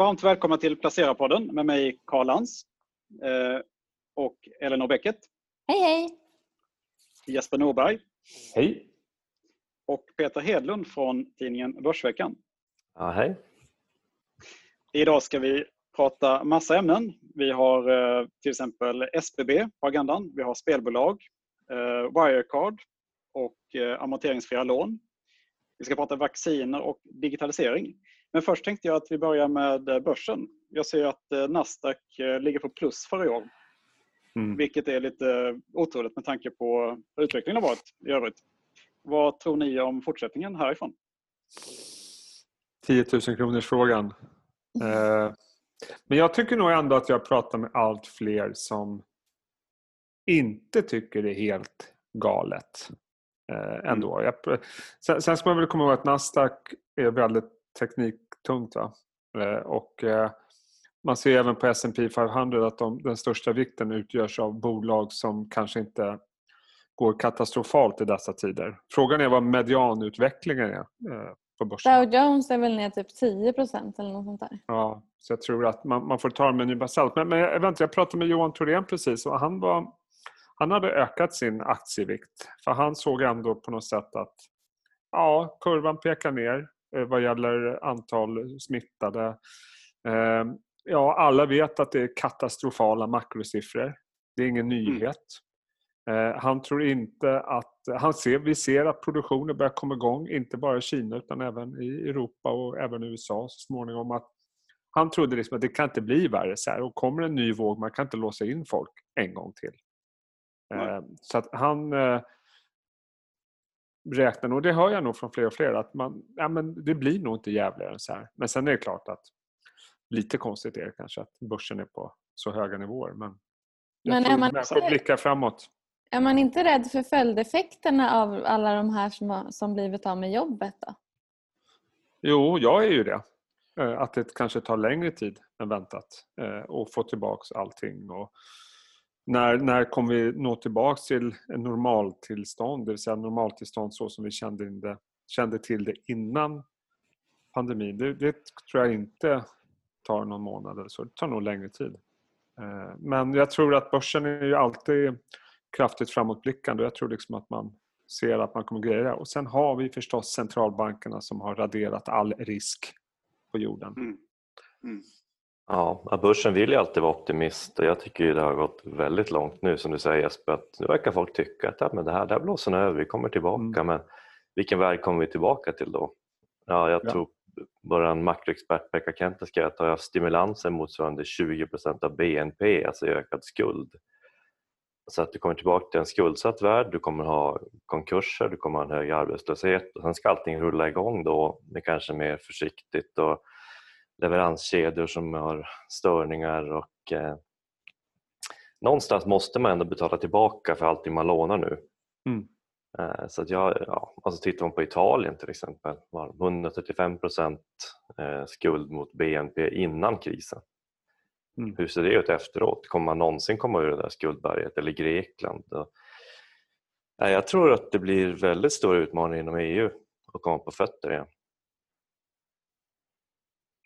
varmt välkomna till Placera-podden med mig Karl Lans eh, och Elinor Bäcket. Hej hej! Jesper Norberg. Hej! Och Peter Hedlund från tidningen Börsveckan. Ja, hej! Idag ska vi prata massa ämnen. Vi har eh, till exempel SBB på agendan. Vi har spelbolag, eh, Wirecard och amorteringsfria lån. Vi ska prata vacciner och digitalisering. Men först tänkte jag att vi börjar med börsen. Jag ser att Nasdaq ligger på plus för i år. Mm. Vilket är lite otroligt med tanke på hur utvecklingen har varit i övrigt. Vad tror ni om fortsättningen härifrån? 10 000 kronors frågan. Eh, men jag tycker nog ändå att jag pratar med allt fler som inte tycker det är helt galet. Eh, ändå. Mm. Jag, sen, sen ska man väl komma ihåg att Nasdaq är väldigt tekniktungt. Va? Eh, och man ser även på S&P 500 att de, den största vikten utgörs av bolag som kanske inte går katastrofalt i dessa tider. Frågan är vad medianutvecklingen är på börsen. Dow Jones är väl ner typ 10% eller något sånt där. Ja, så jag tror att man, man får ta det med en nypa salt. Men, men jag, vänta, jag pratade med Johan Thorén precis och han, var, han hade ökat sin aktievikt. För han såg ändå på något sätt att ja, kurvan pekar ner eh, vad gäller antal smittade. Eh, ja, alla vet att det är katastrofala makrosiffror. Det är ingen mm. nyhet. Mm. Eh, han tror inte att... Han ser, vi ser att produktionen börjar komma igång, inte bara i Kina utan även i Europa och även i USA så småningom. Att han trodde liksom att det kan inte bli värre så här. Och kommer en ny våg, man kan inte låsa in folk en gång till. Mm. Så att han eh, räknar, och det hör jag nog från fler och fler, att man, ja, men det blir nog inte jävligare än så här. Men sen är det klart att lite konstigt är det kanske att börsen är på så höga nivåer. Men jag men tror man människor blickar framåt. Är man inte rädd för följdeffekterna av alla de här som, som blivit av med jobbet då? Jo, jag är ju det. Eh, att det kanske tar längre tid än väntat att eh, få tillbaks allting. Och när, när kommer vi nå tillbaks till normaltillstånd, det vill säga normaltillstånd så som vi kände, det, kände till det innan pandemin? Det, det tror jag inte tar någon månad eller så. Det tar nog längre tid. Eh, men jag tror att börsen är ju alltid kraftigt framåtblickande och jag tror liksom att man ser att man kommer greja det. Och sen har vi förstås centralbankerna som har raderat all risk på jorden. Mm. Mm. Ja, börsen vill ju alltid vara optimist och jag tycker ju det har gått väldigt långt nu som du säger Jesper, att nu verkar folk tycka att ja, men det här det blåser över, vi kommer tillbaka mm. men vilken värld kommer vi tillbaka till då? Ja, jag ja. tror vår makroexpert Pekka Kente skrev att har stimulansen motsvarande 20% av BNP, alltså ökad skuld, så att du kommer tillbaka till en skuldsatt värld, du kommer ha konkurser, du kommer ha en hög arbetslöshet och sen ska allting rulla igång då med kanske mer försiktigt och leveranskedjor som har störningar och eh, någonstans måste man ändå betala tillbaka för allting man lånar nu. Mm. Eh, så att jag, ja, alltså tittar man på Italien till exempel, var 135 procent eh, skuld mot BNP innan krisen. Mm. Hur ser det ut efteråt? Kommer man någonsin komma ur det där skuldberget? Eller Grekland? jag tror att det blir väldigt stora utmaningar inom EU att komma på fötter igen.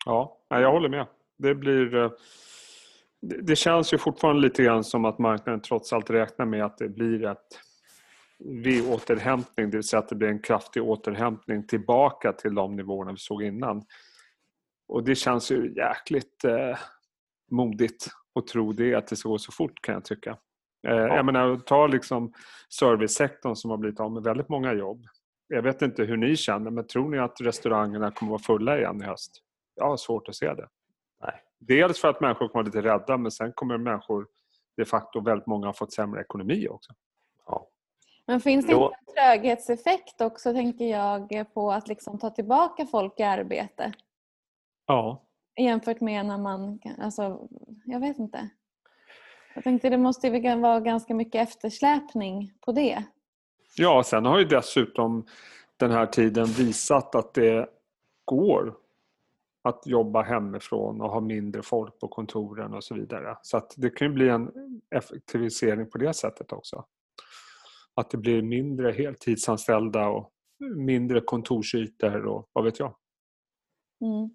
Ja, jag håller med. Det blir... Eh, det känns ju fortfarande lite grann som att marknaden trots allt räknar med att det blir ett V-återhämtning, det vill säga att det blir en kraftig återhämtning tillbaka till de nivåerna vi såg innan. Och det känns ju jäkligt eh, modigt att tro det, att det ska gå så fort kan jag tycka. Eh, ja. Jag menar, ta liksom servicesektorn som har blivit av med väldigt många jobb. Jag vet inte hur ni känner, men tror ni att restaurangerna kommer vara fulla igen i höst? Jag har svårt att se det. Nej. Dels för att människor kommer lite rädda, men sen kommer människor de facto väldigt många har fått sämre ekonomi också. Ja. Men finns det inte en tröghetseffekt också, tänker jag, på att liksom ta tillbaka folk i arbete? Ja, Jämfört med när man, alltså, jag vet inte. Jag tänkte det måste vara ganska mycket eftersläpning på det. Ja, sen har ju dessutom den här tiden visat att det går att jobba hemifrån och ha mindre folk på kontoren och så vidare. Så att det kan ju bli en effektivisering på det sättet också. Att det blir mindre heltidsanställda och mindre kontorsytor och vad vet jag. Mm.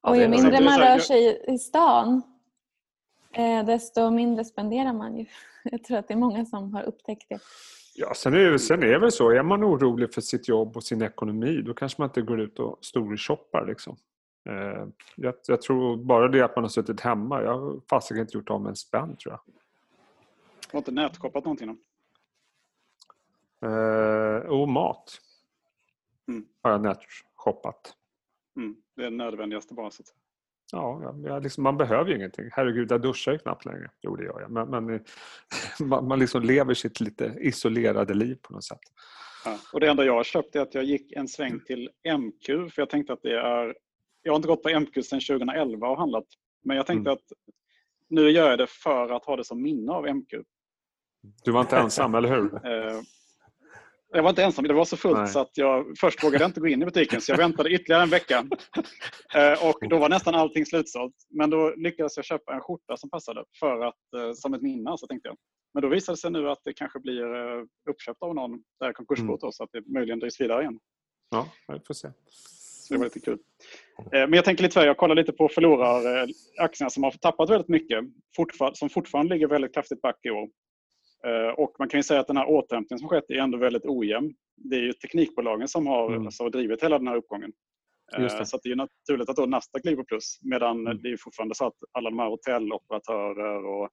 Och ju mindre man så här- rör sig i- i stan eh, desto mindre spenderar man ju. Jag tror att det är många som har upptäckt det. Ja, sen är, sen är det väl så, är man orolig för sitt jobb och sin ekonomi då kanske man inte går ut och storshoppar. Liksom. Eh, jag, jag tror bara det att man har suttit hemma, jag har fasiken inte gjort av med en spänn tror jag. Har inte nätshoppat någonting då? Eh, och mat Mm. har jag nätshoppat. Mm. Det är det nödvändigaste bara. Så att säga. Ja, jag, liksom, man behöver ju ingenting. Herregud, jag duschar ju knappt längre. Jo, det gör jag. Men, men eh, man, man liksom lever sitt lite isolerade liv på något sätt. Ja. Och det enda jag har köpt är att jag gick en sväng till MQ för jag tänkte att det är... Jag har inte gått på MQ sedan 2011 och handlat. Men jag tänkte Mm. att nu gör jag det för att ha det som minne av MQ. Du var inte ensam, eller hur? Jag var inte ensam, det var så fullt Nej. så att jag först vågade inte gå in i butiken så jag väntade ytterligare en vecka. Eh, Och då var nästan allting slutsålt. Men då lyckades jag köpa en skjorta som passade för att, eh, som ett minne. Så tänkte jag. Men då visade det sig nu att det kanske blir eh, uppköpt av någon där konkursbot Mm. då, så att det möjligen drivs vidare igen. Ja, vi får se. Så det var lite kul. Men jag tänker lite här, jag kollar lite på förloraraktierna som har tappat väldigt mycket, som fortfarande ligger väldigt kraftigt back i år. Eh, Och man kan ju säga att den här återhämtningen som skett är ändå väldigt ojämn. Det är ju teknikbolagen som har Mm. alltså, drivit hela den här uppgången. Eh, Just det. Så att det är ju naturligt att då Nasdaq ligger på plus. Medan Mm. det är fortfarande så att alla de här hotelloperatörer och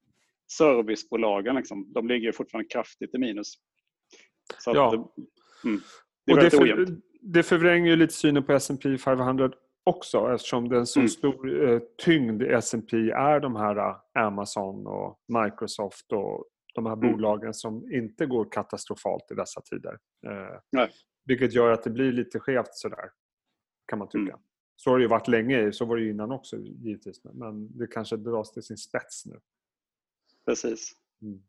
servicebolagen, liksom, de ligger fortfarande kraftigt i minus. Så Ja. det, mm, det Och det, för, det förvränger ju lite synen på S&P 500 också eftersom det är en så Mm. stor eh, tyngd i S&P är de här eh, Amazon och Microsoft och de här Mm. bolagen som inte går katastrofalt i dessa tider. Eh, Nej. vilket gör att det blir lite skevt sådär, kan man tycka. Mm. Så har det ju varit länge, så var det ju innan också givetvis. Men det kanske dras till sin spets nu. Precis. Mm.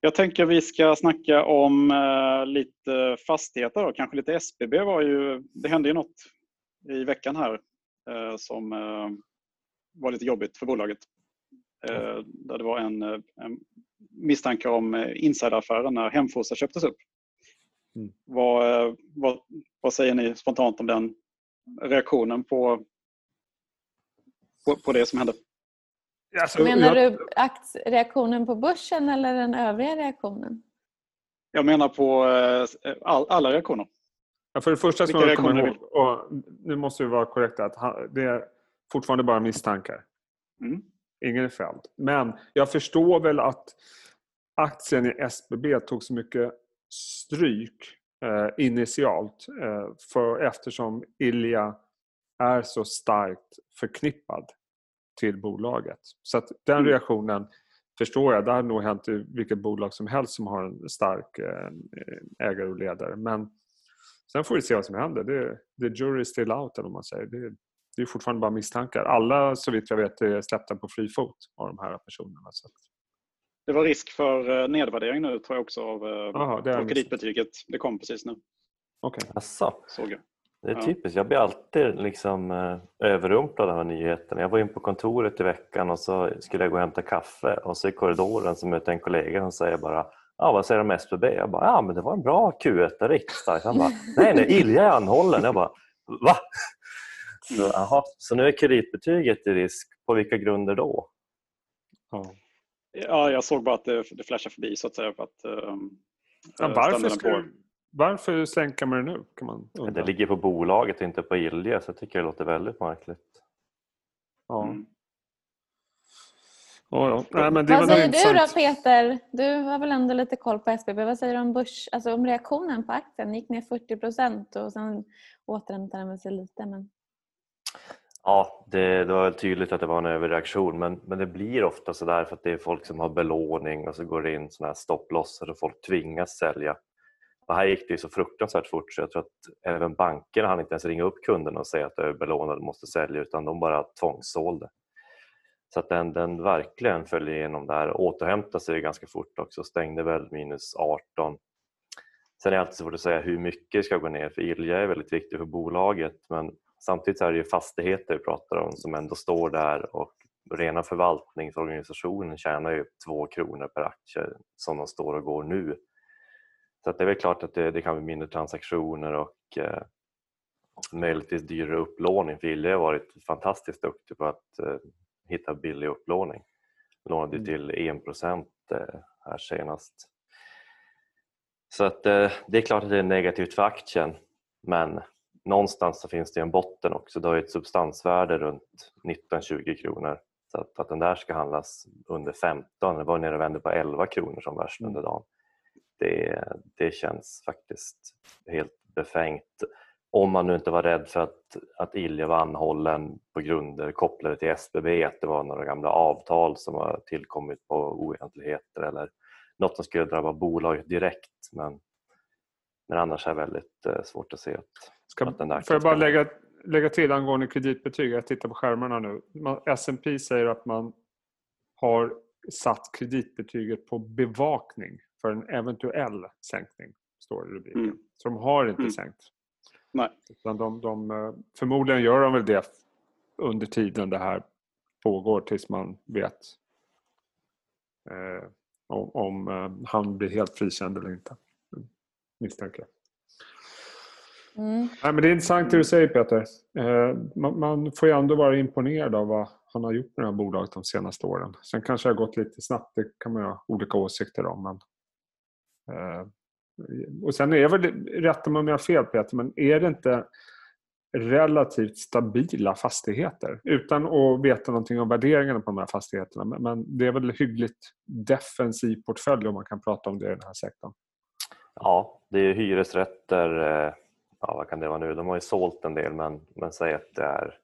Jag tänker vi ska snacka om eh, lite fastigheter. Då. Kanske lite SBB var ju... Det hände ju något i veckan här eh, som eh, var lite jobbigt för bolaget. Eh, där det var en, eh, en misstanke om eh, insideraffären när Hemfosa köptes upp. Mm. Vad, eh, vad, vad säger ni spontant om den reaktionen på, på, på det som hände? Alltså, Menar jag- du aktiereaktionen på börsen eller den övriga reaktionen? Jag menar på eh, all, alla reaktioner. Ja, för det första man komma reaktioner ihåg, och nu måste vi vara korrekta, att det är fortfarande bara misstankar. Mm. Fälld. Men jag förstår väl att aktien i SBB tog så mycket stryk eh, initialt eh, för, eftersom Ilja är så starkt förknippad till bolaget. Så att den Mm. reaktionen förstår jag. Det hade nog hänt i vilket bolag som helst som har en stark eh, ägare och ledare. Men sen får vi se vad som händer. Det, the jury is still out, eller vad man säger. Det, det är fortfarande bara misstankar. Alla, så vitt jag vet, är släppta på fri fot av de här personerna. Så Det var risk för eh, nedvärdering nu tror jag också av, eh, Jaha, det av kreditbetyget. Det kom precis nu, okej. Asså, såg jag. det är typiskt. Jag blir alltid liksom, eh, överrumplad av nyheterna. Jag var in på kontoret i veckan och så skulle jag gå och hämta kaffe och så i korridoren så möter jag en kollega som säger bara Ja, vad säger de om SBB? Jag bara, ja men det var en bra Q1, riktigt starkt. Han bara, nej nej, Ilja är anhållen. Jag bara, va? Så, aha. så nu är kreditbetyget i risk. På vilka grunder då? Ja. Ja, jag såg bara att det, det flashade förbi så att säga. För att, eh, Ja, eh, varför, du- varför sänka med det nu? Kan man undra. Det ligger på bolaget och inte på Ilja så jag tycker det låter väldigt märkligt. Ja. Mm. Ja, ja. Nej, men det Vad var säger du då intressant. Peter? Du har väl ändå lite koll på SBB. Vad säger du om, börs, alltså om reaktionen på aktien? Gick ner 40 procent och sen återhämtade den sig lite. Men... Ja, det, det var väl tydligt att det var en överreaktion men, men det blir ofta så där för att det är folk som har belåning och så går det in såna här stopplossar och folk tvingas sälja. Och här gick det ju så fruktansvärt fort så jag tror att även bankerna hann inte ens ringa upp kunderna och säga att de är och måste sälja utan de bara tvångssålde. Så att den, den verkligen föll igenom där och återhämtade sig ganska fort också, stängde väl minus 18. Sen är det alltid svårt att säga hur mycket det ska gå ner för Ilja är väldigt viktig för bolaget men samtidigt är det ju fastigheter vi pratar om som ändå står där och rena förvaltningsorganisationen tjänar ju två kronor per aktie som de står och går nu. Så att det är väl klart att det, det kan bli mindre transaktioner och eh, möjligtvis dyrare upplåning för Ilja har varit fantastiskt duktig på att eh, hitta billig upplåning. Lånade Mm. till 1 procent eh, här senast. Så att eh, det är klart att det är negativt för aktien men någonstans så finns det en botten också. Det har ett substansvärde runt 19-20 kronor. Så att, att den där ska handlas under 15, det var nere och vände på 11 kronor som värst under dagen. Det, det känns faktiskt helt befängt. Om man nu inte var rädd för att, att Ilja var anhållen på grunder kopplade till SBB, att det var några gamla avtal som har tillkommit på oegentligheter eller något som skulle drabba bolaget direkt. Men, men annars är det väldigt eh, svårt att se att, Ska, att den där får jag bara lägga, lägga till angående kreditbetyg? Jag tittar på skärmarna nu. S&P säger att man har satt kreditbetyget på bevakning för en eventuell sänkning, står det i rubriken. Mm. Så de har inte Mm. sänkt. Nej. Utan de, de, eh, förmodligen gör de väl det under tiden det här pågår tills man vet eh, om, om eh, han blir helt frikänd eller inte. Misstänker. Mm. Nej, men det är intressant det du säger Peter. Eh, man, man får ju ändå vara imponerad av vad han har gjort med det här bolaget de senaste åren. Sen kanske det har gått lite snabbt, det kan man ha olika åsikter om. Men, eh, och sen är det väl, rätta mig om jag har fel Peter, men är det inte relativt stabila fastigheter? Utan att veta någonting om värderingarna på de här fastigheterna. Men, men det är väl hyggligt defensiv portfölj om man kan prata om det i den här sektorn. Ja, det är hyresrätter. eh, Ja, vad kan det vara nu? De har ju sålt en del men, men säg att det är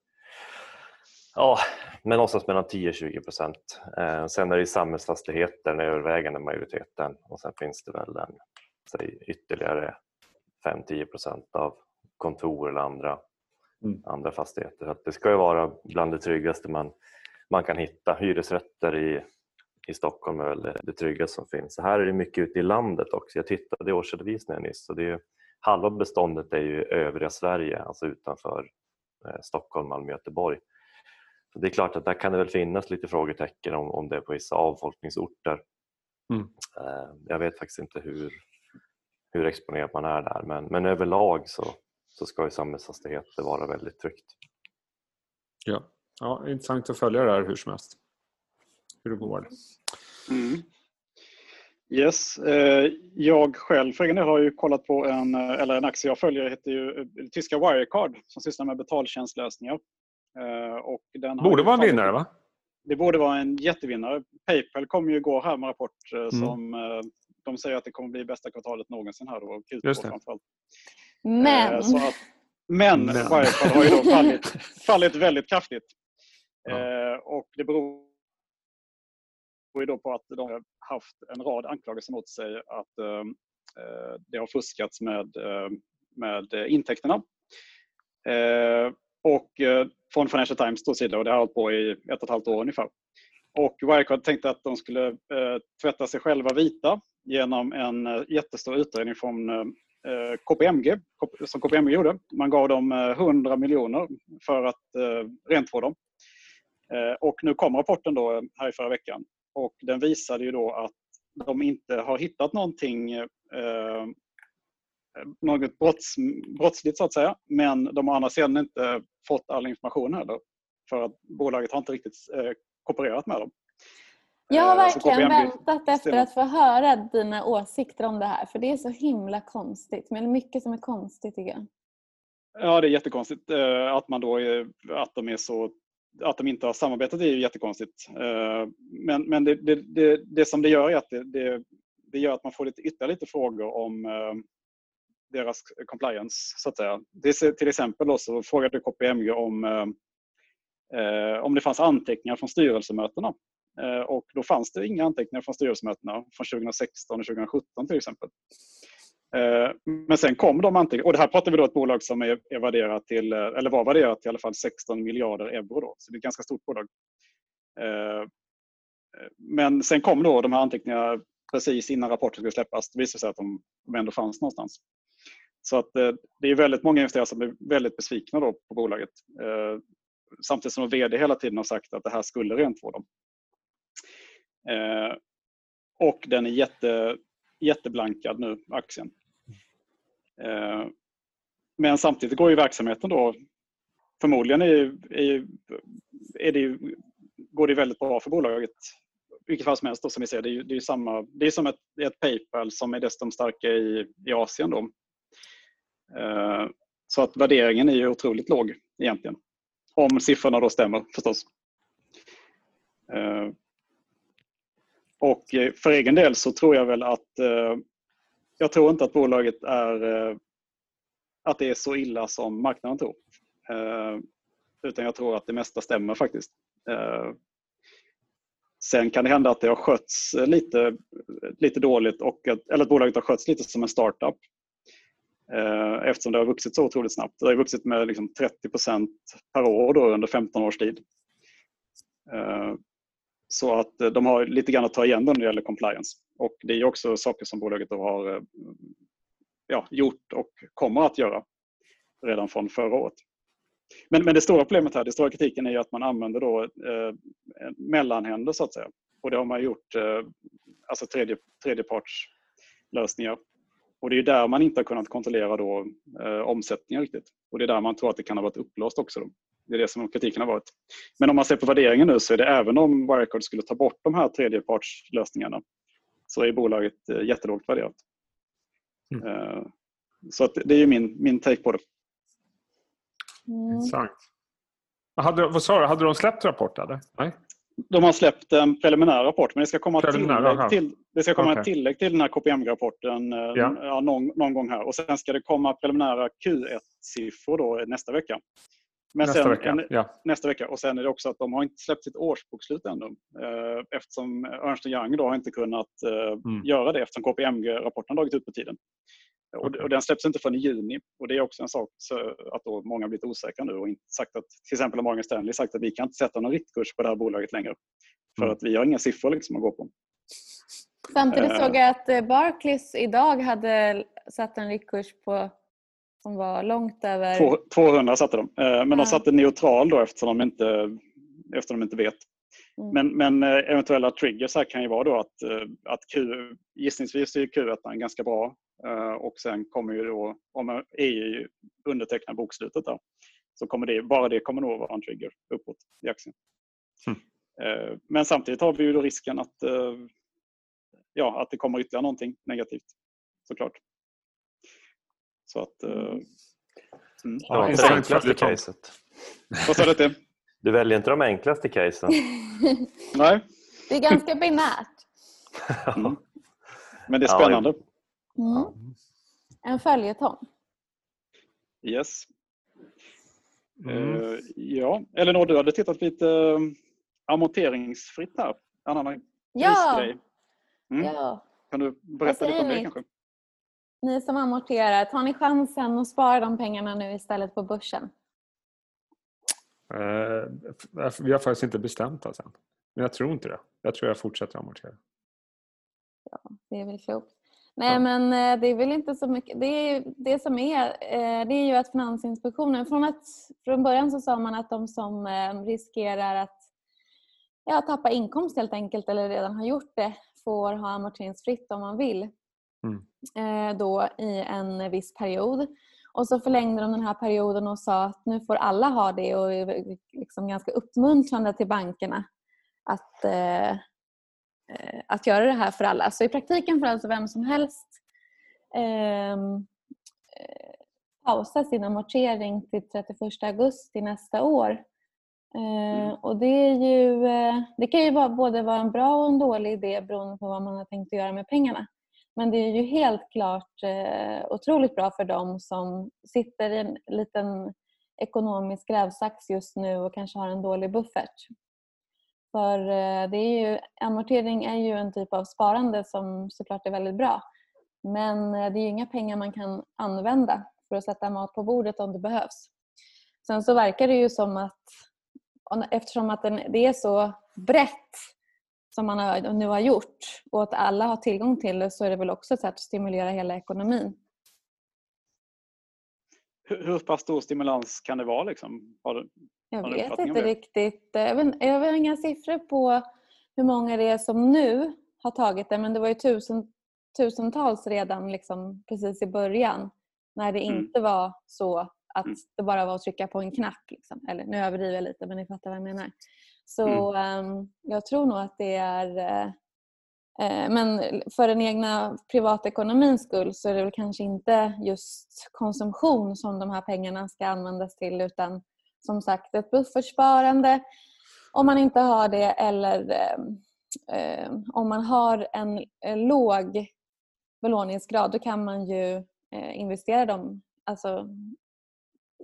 ja, men någonstans mellan 10-20 procent. Eh, sen är det samhällsfastigheter den övervägande majoriteten och sen finns det väl en, säg, ytterligare 5-10 procent av kontor eller andra, Mm. andra fastigheter. Så det ska ju vara bland det tryggaste man, man kan hitta. Hyresrätter i, i Stockholm är väl det, tryggaste som finns. Så här är det mycket ute i landet också. Jag tittade i årsredovisningen nyss och det är ju, halva beståndet är ju övriga Sverige, alltså utanför eh, Stockholm, Malmö, Göteborg. Så det är klart att där kan det väl finnas lite frågetecken om, om det är på vissa avfolkningsorter. Mm. Eh, jag vet faktiskt inte hur, hur exponerad man är där men, men överlag så, så ska ju samhällsfastigheter vara väldigt tryggt. Ja. ja, intressant att följa det här hur som helst. Hur det går. Mm. Yes. Eh, jag själv för egen del har ju kollat på en, eh, eller en aktie jag följer heter ju eh, tyska Wirecard som sysslar med betaltjänstlösningar. Och den Borde vara en vinnare va? Det borde vara en jättevinnare. Paypal kom ju igår här med rapport Mm. som eh, de säger att det kommer bli bästa kvartalet någonsin här då. Q2 Just det. framförallt. Men, Så att, men Men. Wirecard har ju då fallit, fallit väldigt kraftigt. Ja. Och det beror beror ju då på att de har haft en rad anklagelser mot sig att eh, eh det har fuskats med, eh, med intäkterna. Eh, och eh, från Financial Times då sida och det har hållit på i ett och ett halvt år ungefär. Och Wirecard tänkte att de skulle eh, tvätta sig själva vita genom en eh, jättestor utredning från KPMG, som KPMG gjorde. Man gav dem 100 miljoner för att rentvå dem. Och nu kom rapporten då här i förra veckan och den visade ju då att de inte har hittat någonting eh, något brotts, brottsligt så att säga. Men de har å andra sidan inte fått all information heller. För att bolaget har inte riktigt eh, koopererat med dem. jag har Eh, verkligen väntat efter att få höra dina åsikter om det här. För det är så himla konstigt. Men mycket som är konstigt tycker jag. Ja, det är jättekonstigt eh, att man då är, att de är så att de inte har samarbetat är ju jättekonstigt. Eh, men, men det, det, det, det som det gör är att det, det, det gör att man får lite, ytterligare lite frågor om eh, deras compliance så att säga. Det till exempel då så frågade KPMG om, eh, om det fanns anteckningar från styrelsemötena. Och då fanns det inga anteckningar från styrelsemötena från 2016 och 2017 till exempel. Eh, men sen kom de anteckningarna, och det här pratar vi då ett bolag som är, är värderat till, eh, eller var värderat till i alla fall 16 miljarder euro. Då, så det är ett ganska stort bolag. Eh, men sen kom då de här anteckningarna precis innan rapporten skulle släppas. Det visade sig att de, de ändå fanns någonstans. Så att det är väldigt många investerare som är väldigt besvikna då på bolaget. Samtidigt som VD hela tiden har sagt att det här skulle rentvå dem. Och den är jätte, jätteblankad nu, aktien. Eh, men samtidigt går ju verksamheten då förmodligen är, är, är det, går det väldigt bra för bolaget. Vilket fall som helst då, som vi ser, det är, det är, samma, det är som ett, ett Paypal som är desto starkare i, i Asien. Då. Eh, så att värderingen är ju otroligt låg egentligen. Om siffrorna då stämmer förstås. Eh, och för egen del så tror jag väl att jag tror inte att bolaget är eh, att det är så illa som marknaden tror. Eh, utan jag tror att det mesta stämmer faktiskt. Eh, sen kan det hända att det har skötts lite, lite dåligt och att, eller att bolaget har skötts lite som en startup. Eftersom det har vuxit så otroligt snabbt. Det har vuxit med liksom 30% per år då under 15 års tid. Så att de har lite grann att ta igen när det gäller compliance. Och det är också saker som bolaget har eh, ja, gjort och kommer att göra redan från förra året. Men, men det stora problemet här, det stora kritiken är att man använder då eh, mellanhänder så att säga. Och det har man gjort, eh, alltså tredje, tredjepartslösningar och det är där man inte har kunnat kontrollera då, eh, omsättningen riktigt. Och det är där man tror att det kan ha varit upplåst också. Då. Det är det som kritiken har varit. Men om man ser på värderingen nu så är det även om Wirecard skulle ta bort de här tredjepartslösningarna så är bolaget eh, jättelågt värderat. Mm. Eh, så att det är min, min take på det. Mm. Intressant. Hade, vad sa du, hade de släppt rapport? Eller? Nej? De har släppt en preliminär rapport men det ska komma, tillägg till, det ska komma okay. ett tillägg till den här KPM-rapporten eh, ja. ja någon, någon, gång här. Och sen ska det komma preliminära Q1-siffror nästa vecka. Men nästa, sen, vecka. En, ja. nästa vecka. Och sen är det också att de har inte släppt sitt årsbokslut ännu. Eh, eftersom Ernst Young då har inte kunnat eh, mm. göra det eftersom KPMG-rapporten har dragit ut på tiden. Okay. Och, den släpps inte förrän i juni. Och det är också en sak att då många har blivit osäkra nu och inte sagt att till exempel har Morgan Stanley sagt att vi kan inte sätta någon riktkurs på det här bolaget längre. För mm. att vi har inga siffror liksom att gå på. Samtidigt såg jag att eh, Barclays idag hade satt en riktkurs på som var långt över... 200 satte de. Eh, men ja. de satte neutral då eftersom de inte, eftersom de inte vet. Mm. Men, men eh, eventuella triggers här kan ju vara då att, att Q, gissningsvis är Q1 ganska bra och sen kommer ju då, om EU undertecknar bokslutet där, så kommer det, bara det kommer nog vara en trigger uppåt i aktien. Mm. Men samtidigt har vi ju då risken att ja, att det kommer ytterligare någonting negativt såklart. Så att... Uh, mm. Ja, inte det enklaste caset. Vad sa du till? Du väljer inte de enklaste casen. Nej. Det är ganska binärt. Mm. Men det är spännande. Mm. En följetong. Yes. Mm. Uh, ja, Elinor, du hade tittat lite uh, amorteringsfritt här. En annan ja. grej. Mm. Ja. Kan du berätta lite om det kanske? Ni som amorterar, tar ni chansen att spara de pengarna nu istället på börsen? Eh, vi har faktiskt inte bestämt oss än. Men jag tror inte det. Jag tror jag fortsätter amortera. Ja, det är väl klokt. Nej, ja. men eh, det är väl inte så mycket. Det, är, det som är, eh, det är ju att Finansinspektionen, från, att, från början så sa man att de som riskerar att ja, tappa inkomst helt enkelt eller redan har gjort det får ha amorteringsfritt om man vill mm. Eh, då i en viss period. Och så förlängde de den här perioden och sa att nu får alla ha det och liksom ganska uppmuntrande till bankerna att, eh, eh, att göra det här för alla. Så i praktiken får alltså vem som helst ehm, eh, pausa sin amortering till 31 augusti nästa år Mm. Eh, och det, är ju, eh, det kan ju vara, både vara en bra och en dålig idé beroende på vad man har tänkt att göra med pengarna. Men det är ju helt klart eh, otroligt bra för dem som sitter i en liten ekonomisk grävsax just nu och kanske har en dålig buffert. För eh, det är ju, amortering är ju en typ av sparande som såklart är väldigt bra. Men eh, det är ju inga pengar man kan använda för att sätta mat på bordet om det behövs. Sen så verkar det ju som att eftersom att det är så brett som man nu har gjort och att alla har tillgång till det så är det väl också ett sätt att stimulera hela ekonomin. Hur pass stor stimulans kan det vara? Liksom? Har du, jag har vet inte riktigt. Jag har inga siffror på hur många det är som nu har tagit det men det var ju tusen, tusentals redan liksom precis i början. När det Mm. inte var så att Mm. det bara var att trycka på en knapp. Liksom. Eller nu överdriver jag lite men ni fattar vad jag menar. Så ehm, jag tror nog att det är eh, eh, men för den egna privatekonomins skull så är det väl kanske inte just konsumtion som de här pengarna ska användas till utan som sagt ett buffertsparande. Om man inte har det eller eh, eh, om man har en låg belåningsgrad då kan man ju eh, investera dem alltså,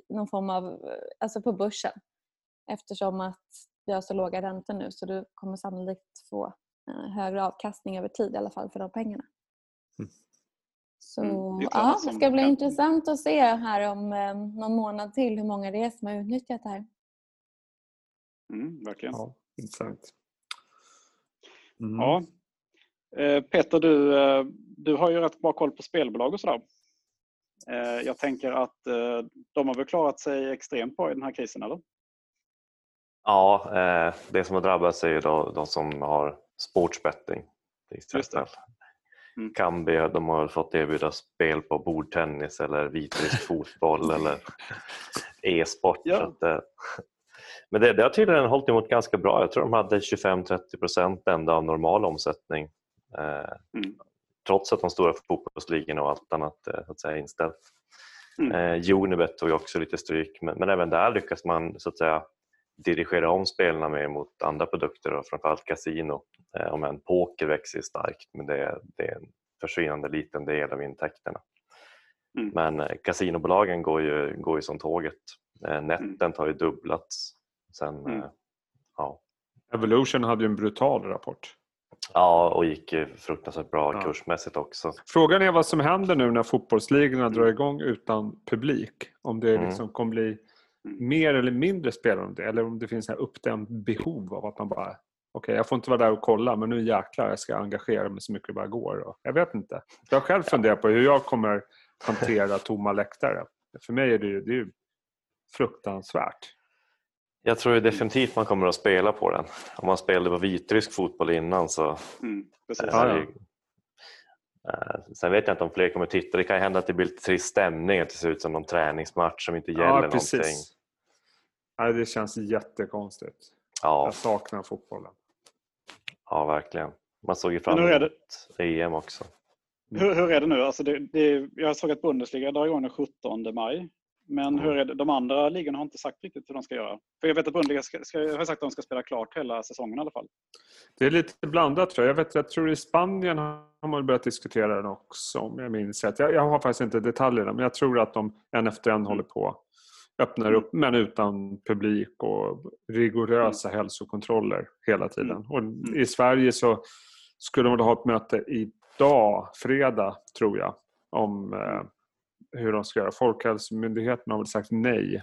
någon form av, alltså på börsen. Eftersom att vi har så låga räntor nu så du kommer sannolikt få eh, högre avkastning över tid i alla fall för de pengarna. Mm. Så Mm, ja, det ska bli kan- intressant att se här om eh, någon månad till hur många det är som har utnyttjat det här. Mm, verkligen. Ja. Ja, intressant. Mm. Eh, Peter, du, eh, du har ju rätt bra koll på spelbolag och sådär. Jag tänker att de har väl klarat sig extremt bra i den här krisen, eller? Ja, eh, det som har drabbats är ju då, de som har sportsbetting. Till exempel. Mm. Kambi de har fått erbjuda spel på bordtennis eller vitrysk fotboll eller e-sport. Ja. Eh, men det, det har tydligen hållit emot ganska bra. Jag tror de hade 25-30 procent ända av normal omsättning. Eh, Mm. Trots att de stora fotbollsligorna och allt annat eh, så att säga, inställt. Mm. Eh, Unibet tog också lite stryk men, men även där lyckas man så att säga dirigera om spelarna mer mot andra produkter och framförallt kasino. Eh, om en poker växer starkt men det är, det är en försvinnande liten del av intäkterna. Mm. Men eh, kasinobolagen går ju, går ju som tåget. Eh, Netent har ju dubblats. Sen, Mm. eh, ja. Evolution hade ju en brutal rapport. ja, och gick ju fruktansvärt bra Ja. kursmässigt också. Frågan är vad som händer nu när fotbollsligorna drar igång utan publik. Om det Mm. liksom kommer bli Mm. Mer eller mindre spelande eller om det finns ett uppdämt behov av att man bara Okej, jag får inte vara där och kolla men nu jäklar jag ska engagera mig så mycket det bara går. Och jag vet inte. Jag har själv funderat på hur jag kommer hantera tomma läktare. För mig är det ju, det är ju fruktansvärt. Jag tror ju definitivt man kommer att spela på den. Om man spelade på vitrysk fotboll innan så Mm, precis. Eh, det- eh, Sen vet jag inte om fler kommer titta. Det kan ju hända att det blir lite trist stämning, att det ser ut som någon träningsmatch som inte gäller Ja, någonting. Nej, det känns jättekonstigt. Ja, Jag saknar fotbollen. ja, verkligen. Man såg ju fram Men hur är emot EM också. Hur, hur är det nu? Alltså det, det, jag såg att Bundesliga drar igång den 17 maj. Men Mm. hur är det? de andra ligorna har inte sagt riktigt hur de ska göra. För jag vet att Bundesliga ska, ska, har sagt att de ska spela klart hela säsongen i alla fall. Det är lite blandat tror jag. Jag, vet, jag tror i Spanien har man börjat diskutera den också om jag minns rätt. Jag, jag har faktiskt inte detaljerna men jag tror att de en efter en håller på öppnar upp men utan publik och rigorösa hälsokontroller hela tiden. Och I Sverige så skulle man ha ett möte idag, fredag tror jag, om eh, hur de ska göra. Folkhälsomyndigheten har väl sagt nej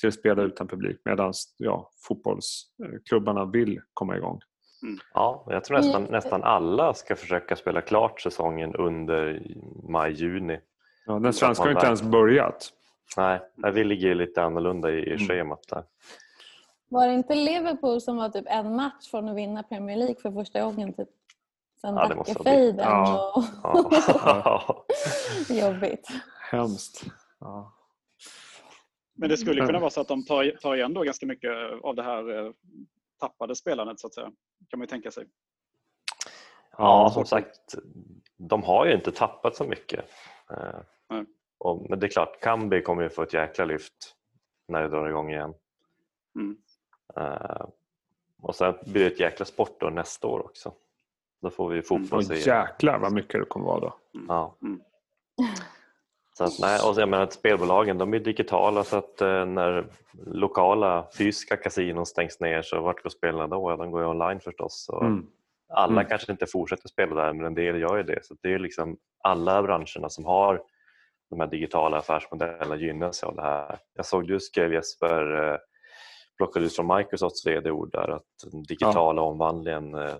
till att spela utan publik medan ja, fotbollsklubbarna vill komma igång. Ja, jag tror nästan, Mm. nästan alla ska försöka spela klart säsongen under maj-juni. Ja, den svenska har inte ens börjat. Nej, vi ligger ju lite annorlunda i, i Mm. schemat där. Var det inte Liverpool som var typ en match från att vinna Premier League för första gången typ sen Ja, det måste ha Dackefejden? Ja. Och... Ja. Jobbigt. Hemskt. Ja. Men det skulle Mm. kunna vara så att de tar, tar igen då ganska mycket av det här eh, tappade spelandet så att säga. Kan man ju tänka sig. Ja, som sagt, de har ju inte tappat så mycket. Eh, Nej. Och, men det är klart, Kambi kommer ju få ett jäkla lyft när det drar igång igen. Mm. Eh, och sen blir det ett jäkla sportår nästa år också. Då får vi Och fotboll jäklar vad mycket det kommer vara då. Ja. Mm. Så att, nej, och jag menar, att spelbolagen de är digitala så att eh, när lokala fysiska kasinon stängs ner så vart går spelarna då? Ja, de går ju online förstås. Så Mm. Alla Mm. kanske inte fortsätter spela där men en del gör ju det. Så det är liksom alla branscherna som har de här digitala affärsmodellerna gynnas av det här. Jag såg du skrev Jesper, eh, plockade ut från Microsofts vd-ord där att den digitala omvandlingen eh,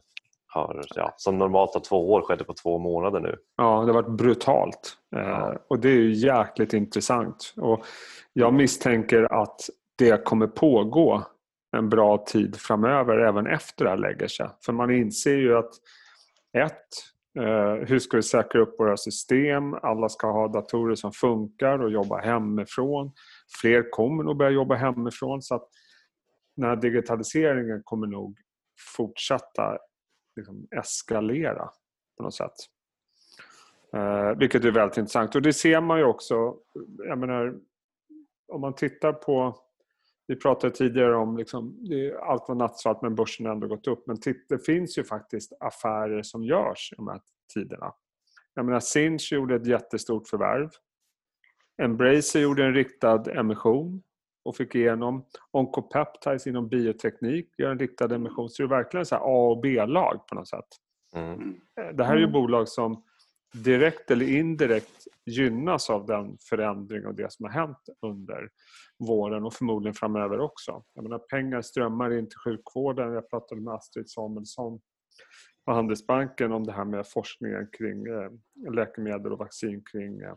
har, ja, som normalt tar två år skedde på två månader nu. Ja, det har varit brutalt. Eh, Ja. och det är ju jäkligt intressant. Och jag misstänker att det kommer pågå en bra tid framöver även efter det här lägger sig. För man inser ju att ett, Eh, hur ska vi säkra upp våra system? Alla ska ha datorer som funkar och jobba hemifrån. Fler kommer nog börja jobba hemifrån så att den här digitaliseringen kommer nog fortsätta liksom, eskalera på något sätt. Eh, vilket är väldigt intressant. Och det ser man ju också, jag menar, om man tittar på vi pratade tidigare om liksom, allt var nattsvart men börsen har ändå gått upp. Men det finns ju faktiskt affärer som görs i de här tiderna. Jag menar, Sinch gjorde ett jättestort förvärv. Embracer gjorde en riktad emission och fick igenom Oncopeptides inom bioteknik gör en riktad emission. Så det är verkligen så A och B-lag på något sätt. Mm. Det här är ju mm. bolag som direkt eller indirekt gynnas av den förändring och det som har hänt under våren och förmodligen framöver också. Jag menar, pengar strömmar in till sjukvården. Jag pratade med Astrid Samuelsson på Handelsbanken om det här med forskningen kring eh, läkemedel och vaccin kring eh,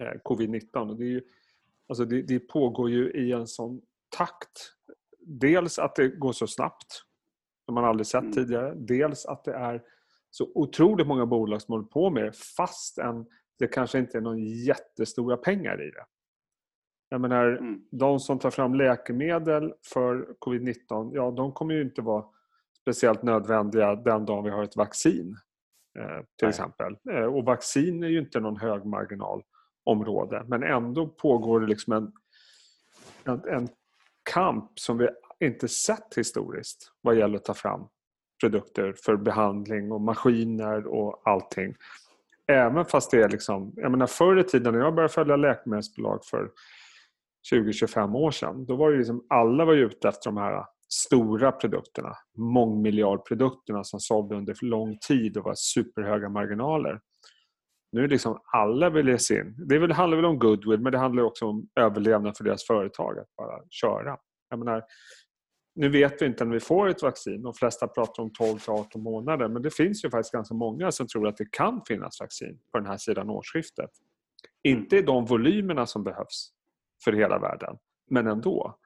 eh, covid-19. Det, alltså det, det pågår ju i en sån takt. Dels att det går så snabbt, som man aldrig sett mm. tidigare. Dels att det är så otroligt många bolag som håller på med det fastän det kanske inte är någon jättestora pengar i det. Jag menar, mm. de som tar fram läkemedel för covid-19, ja de kommer ju inte vara speciellt nödvändiga den dagen vi har ett vaccin. Eh, till Nej. exempel. Eh, och vaccin är ju inte någon högmarginalområde men ändå pågår det liksom en, en, en kamp som vi inte sett historiskt vad gäller att ta fram produkter för behandling och maskiner och allting. Även fast det är liksom, jag menar förr i tiden när jag började följa läkemedelsbolag för 20-25 år sedan. Då var det liksom, alla var ute efter de här stora produkterna. Mångmiljardprodukterna som sålde under lång tid och var superhöga marginaler. Nu är liksom alla vill ge sig in. Det handlar väl om goodwill men det handlar också om överlevnad för deras företag att bara köra. Jag menar, nu vet vi inte när vi får ett vaccin. De flesta pratar om 12-18 månader men det finns ju faktiskt ganska många som tror att det kan finnas vaccin på den här sidan årsskiftet. Inte i de volymerna som behövs för hela världen. Men ändå.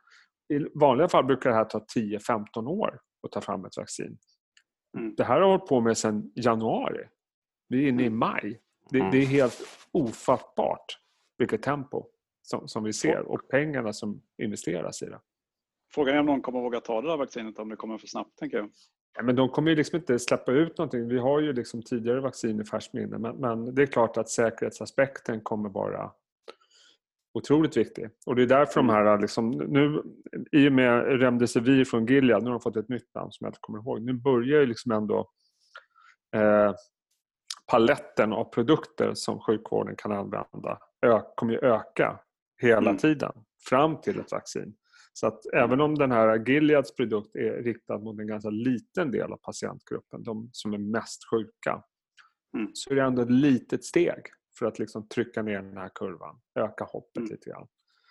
I vanliga fall brukar det här ta 10-15 år att ta fram ett vaccin. Mm. Det här har hållit på med sedan januari. Vi är inne i mm. maj. Det, mm. det är helt ofattbart vilket tempo som, som vi ser och pengarna som investeras i det. Frågan är om någon kommer våga ta det där vaccinet om det kommer för snabbt, tänker jag. Ja, men de kommer ju liksom inte släppa ut någonting. Vi har ju liksom tidigare vaccin i färskt minne men, men, det är klart att säkerhetsaspekten kommer vara otroligt viktig. Och det är därför de mm. här, liksom, nu, i och med Remdesivir från Gilead, nu har de fått ett nytt namn som jag inte kommer ihåg. Nu börjar ju liksom ändå eh, paletten av produkter som sjukvården kan använda ö, kommer ju öka hela mm. tiden fram till ett vaccin. Så att även om den här Gileads produkt är riktad mot en ganska liten del av patientgruppen, de som är mest sjuka, mm. så är det ändå ett litet steg för att liksom trycka ner den här kurvan, öka hoppet mm. lite grann.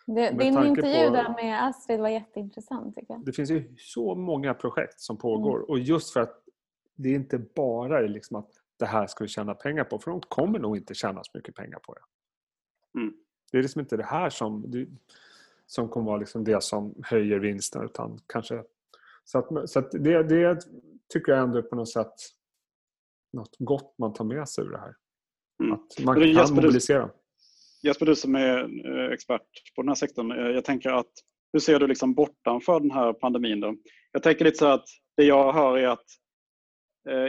Det, din intervju på, där med Astrid var jätteintressant. Tycker jag. Det finns ju så många projekt som pågår mm. och just för att det är inte bara är liksom att det här ska vi tjäna pengar på för de kommer nog inte tjäna så mycket pengar på det. Mm. Det är liksom inte det här som, det, som kommer vara liksom det som höjer vinsten utan kanske så, att, så att det, det tycker jag ändå är på något sätt något gott man tar med sig ur det här. Mm. Att man kan Jesper, mobilisera. Jesper, du som är eh, expert på den här sektorn. Eh, jag tänker att hur ser du liksom bortanför den här pandemin? Då? Jag tänker lite så att det jag hör är att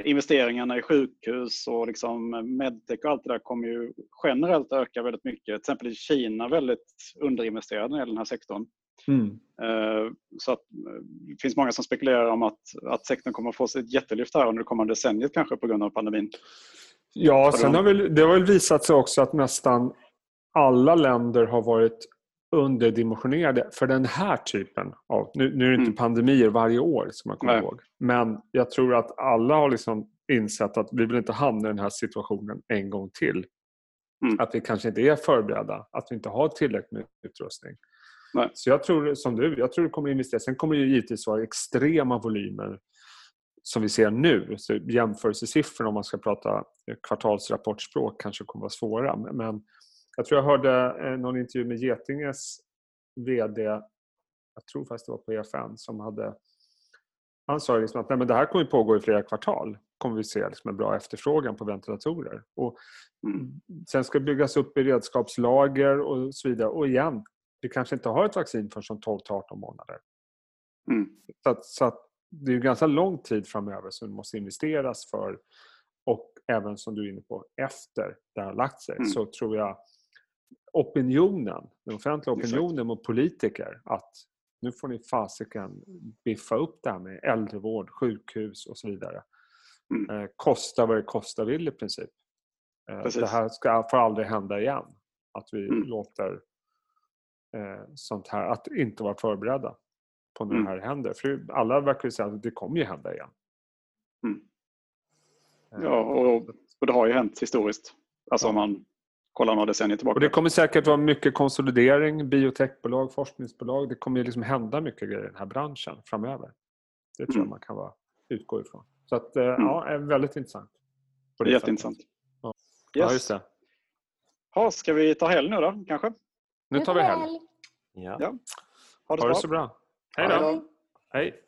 investeringarna i sjukhus och liksom medtech och allt det där kommer ju generellt öka väldigt mycket. Till exempel i Kina väldigt underinvesterade i den här sektorn. Mm. Så att det finns många som spekulerar om att, att sektorn kommer att få sig ett jättelyft här under det kommande decenniet kanske på grund av pandemin. Ja, sen har väl, det har väl visat sig också att nästan alla länder har varit underdimensionerade för den här typen av... Nu, nu är det inte mm. pandemier varje år, som man kommer ihåg. Men jag tror att alla har liksom insett att vi vill inte hamna i den här situationen en gång till. Mm. Att vi kanske inte är förberedda, att vi inte har tillräckligt med utrustning. Nej. Så jag tror som du, jag tror det kommer investera. Sen kommer det givetvis vara extrema volymer som vi ser nu, så jämförelsesiffrorna om man ska prata kvartalsrapportspråk kanske kommer vara svåra. Men jag tror jag hörde eh, någon intervju med Getinges VD, jag tror faktiskt det var på EFN, som hade han sa liksom att Nej, men det här kommer pågå i flera kvartal. kommer vi se liksom en bra efterfrågan på ventilatorer. Och Mm. Sen ska det byggas upp beredskapslager och så vidare. Och igen, vi kanske inte har ett vaccin förrän om 12 18 månader. Mm. Så, att, så att det är ganska lång tid framöver som det måste investeras för. Och även som du är inne på, efter det har lagt sig Mm. så tror jag opinionen, den offentliga opinionen mot politiker att nu får ni fasiken biffa upp det här med äldrevård, sjukhus och så vidare. Mm. Eh, kosta vad det kosta vill i princip. Eh, det här ska, får aldrig hända igen. Att vi Mm. låter eh, sånt här, att inte vara förberedda på när Mm. det här händer. För alla verkar ju säga att det kommer ju hända igen. Mm. Eh, Ja, och, och det har ju hänt historiskt. Alltså Ja. om man kollar några decennier tillbaka. Och det kommer säkert vara mycket konsolidering, biotechbolag, forskningsbolag. Det kommer ju liksom hända mycket grejer i den här branschen framöver. Det tror jag Mm. man kan vara, utgå ifrån. Så att, eh, ja, är väldigt intressant. På det jätteintressant. Ja. Yes. Ja, just det. Ja, ska vi ta helg nu då, kanske? Nu tar vi helg. Ja. Ja. Ha det Ha så det så bra. Hej då. Hej.